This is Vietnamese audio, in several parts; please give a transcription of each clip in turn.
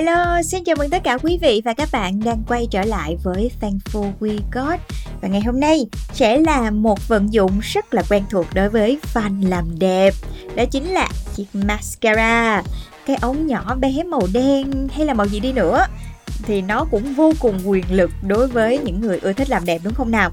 Hello, xin chào mừng tất cả quý vị và các bạn đang quay trở lại với Thankful We Got. Và ngày hôm nay sẽ là một vận dụng rất là quen thuộc đối với fan làm đẹp. Đó chính là chiếc mascara. Cái ống nhỏ bé màu đen hay là màu gì đi nữa Thì nó cũng vô cùng quyền lực đối với những người ưa thích làm đẹp đúng không nào?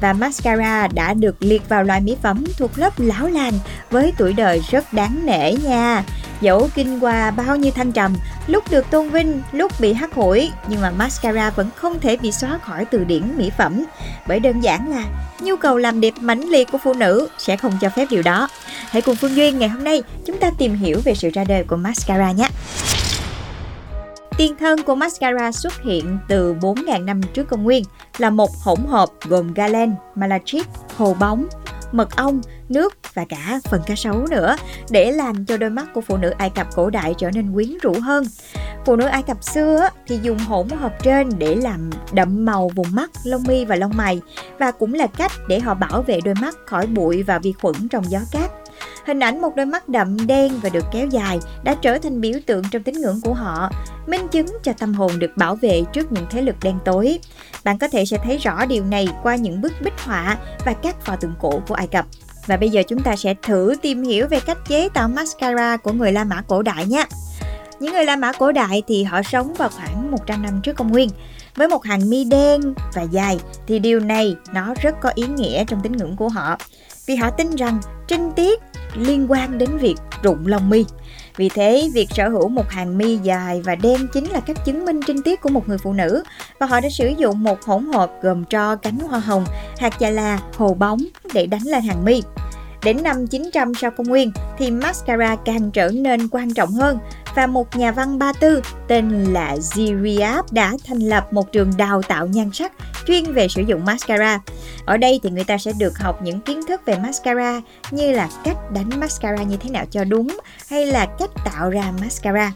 Và mascara đã được liệt vào loại mỹ phẩm thuộc lớp lão làng với tuổi đời rất đáng nể nha. Dẫu kinh qua bao nhiêu thăng trầm, lúc được tôn vinh, lúc bị hắt hủi, nhưng mà mascara vẫn không thể bị xóa khỏi từ điển mỹ phẩm. Bởi đơn giản là nhu cầu làm đẹp mãnh liệt của phụ nữ sẽ không cho phép điều đó. Hãy cùng Phương Duyên ngày hôm nay chúng ta tìm hiểu về sự ra đời của mascara nhé. Tiền thân của mascara xuất hiện từ 4.000 năm trước công nguyên là một hỗn hợp gồm galen, malachite, hồ bóng, mật ong, nước và cả phần cá sấu nữa để làm cho đôi mắt của phụ nữ Ai Cập cổ đại trở nên quyến rũ hơn. Phụ nữ Ai Cập xưa thì dùng hỗn hợp trên để làm đậm màu vùng mắt, lông mi và lông mày và cũng là cách để họ bảo vệ đôi mắt khỏi bụi và vi khuẩn trong gió cát. Hình ảnh một đôi mắt đậm đen và được kéo dài đã trở thành biểu tượng trong tín ngưỡng của họ, minh chứng cho tâm hồn được bảo vệ trước những thế lực đen tối. Bạn có thể sẽ thấy rõ điều này qua những bức bích họa và các pho tượng cổ của Ai Cập. Và bây giờ chúng ta sẽ thử tìm hiểu về cách chế tạo mascara của người La Mã cổ đại nhé. Những người La Mã cổ đại thì họ sống vào khoảng 100 năm trước công nguyên. Với một hàng mi đen và dài thì điều này nó rất có ý nghĩa trong tín ngưỡng của họ. Vì họ tin rằng trinh tiết liên quan đến việc rụng lông mi. Vì thế, việc sở hữu một hàng mi dài và đen chính là cách chứng minh trinh tiết của một người phụ nữ và họ đã sử dụng một hỗn hợp gồm tro cánh hoa hồng, hạt chà la, hồ bóng để đánh lên hàng mi. Đến năm 900 sau công nguyên thì mascara càng trở nên quan trọng hơn và một nhà văn Ba Tư tên là Ziriab đã thành lập một trường đào tạo nhan sắc chuyên về sử dụng mascara. Ở đây thì người ta sẽ được học những kiến thức về mascara như là cách đánh mascara như thế nào cho đúng hay là cách tạo ra mascara.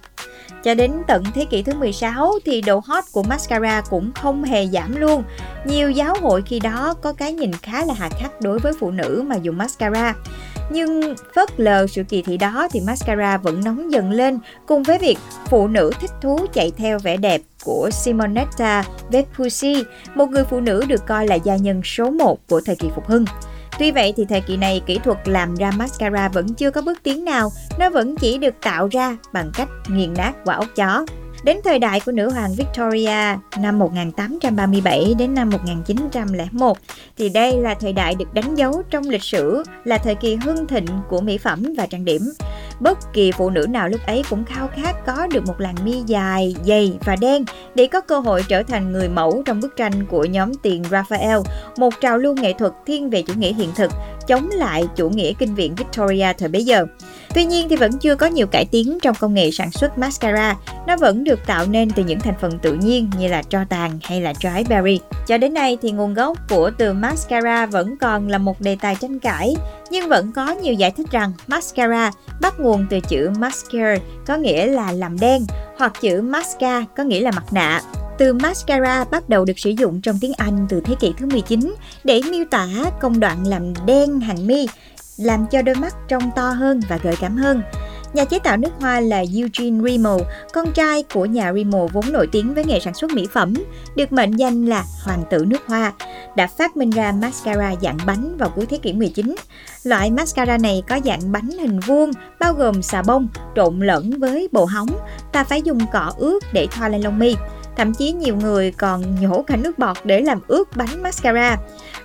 Cho đến tận thế kỷ thứ 16 thì độ hot của mascara cũng không hề giảm luôn. Nhiều giáo hội khi đó có cái nhìn khá là hà khắc đối với phụ nữ mà dùng mascara. Nhưng phớt lờ sự kỳ thị đó thì mascara vẫn nóng dần lên cùng với việc phụ nữ thích thú chạy theo vẻ đẹp của Simonetta Vespucci, một người phụ nữ được coi là gia nhân số 1 của thời kỳ phục hưng. Tuy vậy thì thời kỳ này kỹ thuật làm ra mascara vẫn chưa có bước tiến nào, nó vẫn chỉ được tạo ra bằng cách nghiền nát quả ốc chó. Đến thời đại của nữ hoàng Victoria năm 1837 đến năm 1901 thì đây là thời đại được đánh dấu trong lịch sử là thời kỳ hưng thịnh của mỹ phẩm và trang điểm. Bất kỳ phụ nữ nào lúc ấy cũng khao khát có được một làn mi dài, dày và đen để có cơ hội trở thành người mẫu trong bức tranh của nhóm tiền Raphael, một trào lưu nghệ thuật thiên về chủ nghĩa hiện thực, chống lại chủ nghĩa kinh viện Victoria thời bấy giờ. Tuy nhiên thì vẫn chưa có nhiều cải tiến trong công nghệ sản xuất mascara, nó vẫn được tạo nên từ những thành phần tự nhiên như là tro tàn hay là trái berry. Cho đến nay thì nguồn gốc của từ mascara vẫn còn là một đề tài tranh cãi, nhưng vẫn có nhiều giải thích rằng mascara bắt nguồn từ chữ mascara có nghĩa là làm đen hoặc chữ masca có nghĩa là mặt nạ. Từ mascara bắt đầu được sử dụng trong tiếng Anh từ thế kỷ thứ 19 để miêu tả công đoạn làm đen hàng mi, làm cho đôi mắt trông to hơn và gợi cảm hơn. Nhà chế tạo nước hoa là Eugene Rimmel, con trai của nhà Rimmel vốn nổi tiếng với nghề sản xuất mỹ phẩm, được mệnh danh là hoàng tử nước hoa, đã phát minh ra mascara dạng bánh vào cuối thế kỷ 19. Loại mascara này có dạng bánh hình vuông, bao gồm xà bông trộn lẫn với bồ hóng. Ta phải dùng cọ ướt để thoa lên lông mi. Thậm chí nhiều người còn nhổ cả nước bọt để làm ướt bánh mascara.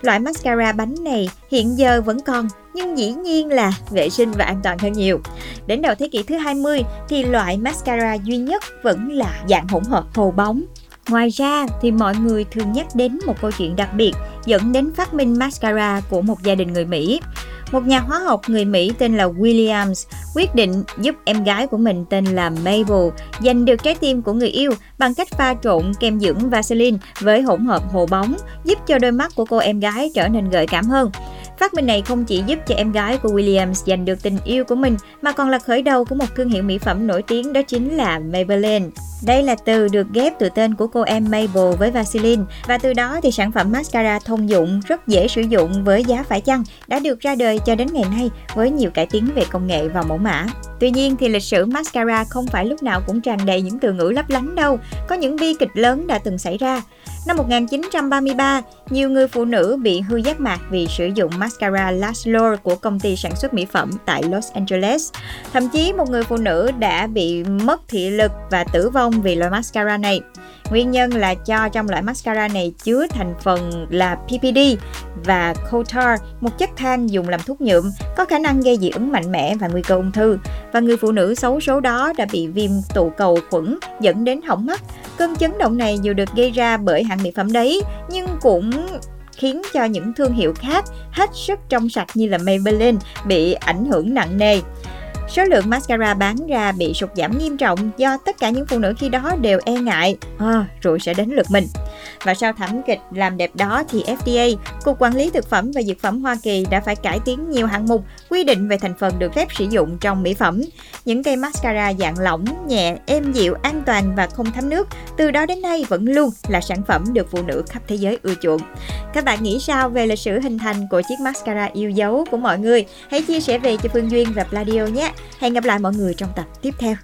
Loại mascara bánh này hiện giờ vẫn còn, nhưng dĩ nhiên là vệ sinh và an toàn hơn nhiều. Đến đầu thế kỷ thứ 20 thì loại mascara duy nhất vẫn là dạng hỗn hợp hồ bóng. Ngoài ra thì mọi người thường nhắc đến một câu chuyện đặc biệt dẫn đến phát minh mascara của một gia đình người Mỹ một nhà hóa học người Mỹ tên là Williams quyết định giúp em gái của mình tên là Mabel giành được trái tim của người yêu bằng cách pha trộn kem dưỡng Vaseline với hỗn hợp hồ bóng, giúp cho đôi mắt của cô em gái trở nên gợi cảm hơn. Phát minh này không chỉ giúp cho em gái của Williams giành được tình yêu của mình mà còn là khởi đầu của một thương hiệu mỹ phẩm nổi tiếng đó chính là Maybelline. Đây là từ được ghép từ tên của cô em Mabel với Vaseline và từ đó thì sản phẩm mascara thông dụng rất dễ sử dụng với giá phải chăng đã được ra đời cho đến ngày nay với nhiều cải tiến về công nghệ và mẫu mã. Tuy nhiên thì lịch sử mascara không phải lúc nào cũng tràn đầy những từ ngữ lấp lánh đâu, có những bi kịch lớn đã từng xảy ra. Năm 1933, nhiều người phụ nữ bị hư giác mạc vì sử dụng mascara Laszlo của công ty sản xuất mỹ phẩm tại Los Angeles. Thậm chí một người phụ nữ đã bị mất thị lực và tử vong vì loại mascara này. Nguyên nhân là cho trong loại mascara này chứa thành phần là PPD và Cotar, một chất than dùng làm thuốc nhuộm, có khả năng gây dị ứng mạnh mẽ và nguy cơ ung thư. Và người phụ nữ xấu số đó đã bị viêm tụ cầu khuẩn dẫn đến hỏng mắt. Cơn chấn động này dù được gây ra bởi hãng mỹ phẩm đấy, nhưng cũng khiến cho những thương hiệu khác hết sức trong sạch như là Maybelline bị ảnh hưởng nặng nề. Số lượng mascara bán ra bị sụt giảm nghiêm trọng do tất cả những phụ nữ khi đó đều e ngại à, rồi sẽ đến lượt mình. Và sau thảm kịch làm đẹp đó thì FDA, Cục Quản lý Thực phẩm và Dược phẩm Hoa Kỳ đã phải cải tiến nhiều hạng mục quy định về thành phần được phép sử dụng trong mỹ phẩm. Những cây mascara dạng lỏng, nhẹ, êm dịu, an toàn và không thấm nước, từ đó đến nay vẫn luôn là sản phẩm được phụ nữ khắp thế giới ưa chuộng. Các bạn nghĩ sao về lịch sử hình thành của chiếc mascara yêu dấu của mọi người? Hãy chia sẻ về cho Phương Duyên và Pladio nhé. Hẹn gặp lại mọi người trong tập tiếp theo.